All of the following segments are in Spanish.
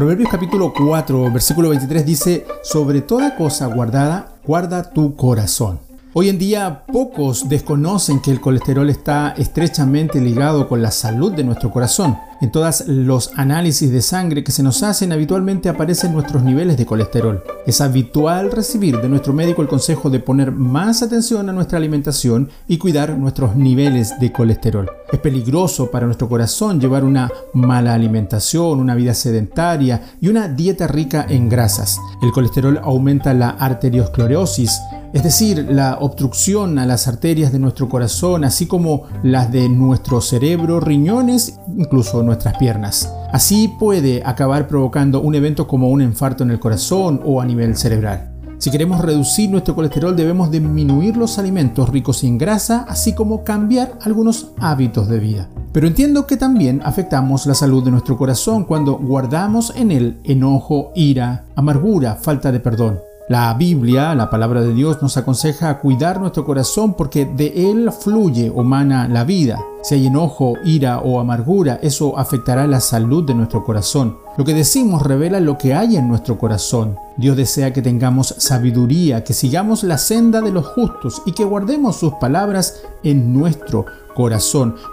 Proverbios capítulo 4, versículo 23 dice, sobre toda cosa guardada, guarda tu corazón. Hoy en día pocos desconocen que el colesterol está estrechamente ligado con la salud de nuestro corazón. En todos los análisis de sangre que se nos hacen habitualmente aparecen nuestros niveles de colesterol. Es habitual recibir de nuestro médico el consejo de poner más atención a nuestra alimentación y cuidar nuestros niveles de colesterol. Es peligroso para nuestro corazón llevar una mala alimentación, una vida sedentaria y una dieta rica en grasas. El colesterol aumenta la arteriosclerosis, es decir, la obstrucción a las arterias de nuestro corazón, así como las de nuestro cerebro, riñones, incluso nuestras piernas. Así puede acabar provocando un evento como un infarto en el corazón o a nivel cerebral. Si queremos reducir nuestro colesterol debemos disminuir los alimentos ricos en grasa, así como cambiar algunos hábitos de vida. Pero entiendo que también afectamos la salud de nuestro corazón cuando guardamos en él enojo, ira, amargura, falta de perdón. La Biblia, la palabra de Dios, nos aconseja cuidar nuestro corazón porque de él fluye o mana la vida. Si hay enojo, ira o amargura, eso afectará la salud de nuestro corazón. Lo que decimos revela lo que hay en nuestro corazón. Dios desea que tengamos sabiduría, que sigamos la senda de los justos y que guardemos sus palabras en nuestro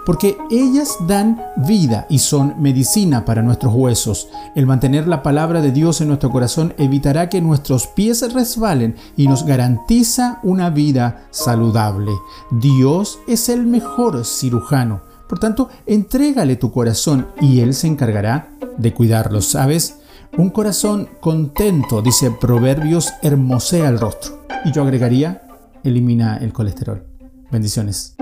porque ellas dan vida y son medicina para nuestros huesos. El mantener la palabra de Dios en nuestro corazón evitará que nuestros pies resbalen y nos garantiza una vida saludable. Dios es el mejor cirujano. Por tanto, entrégale tu corazón y Él se encargará de cuidarlo. ¿Sabes? Un corazón contento, dice Proverbios, hermosea el rostro. Y yo agregaría, elimina el colesterol. Bendiciones.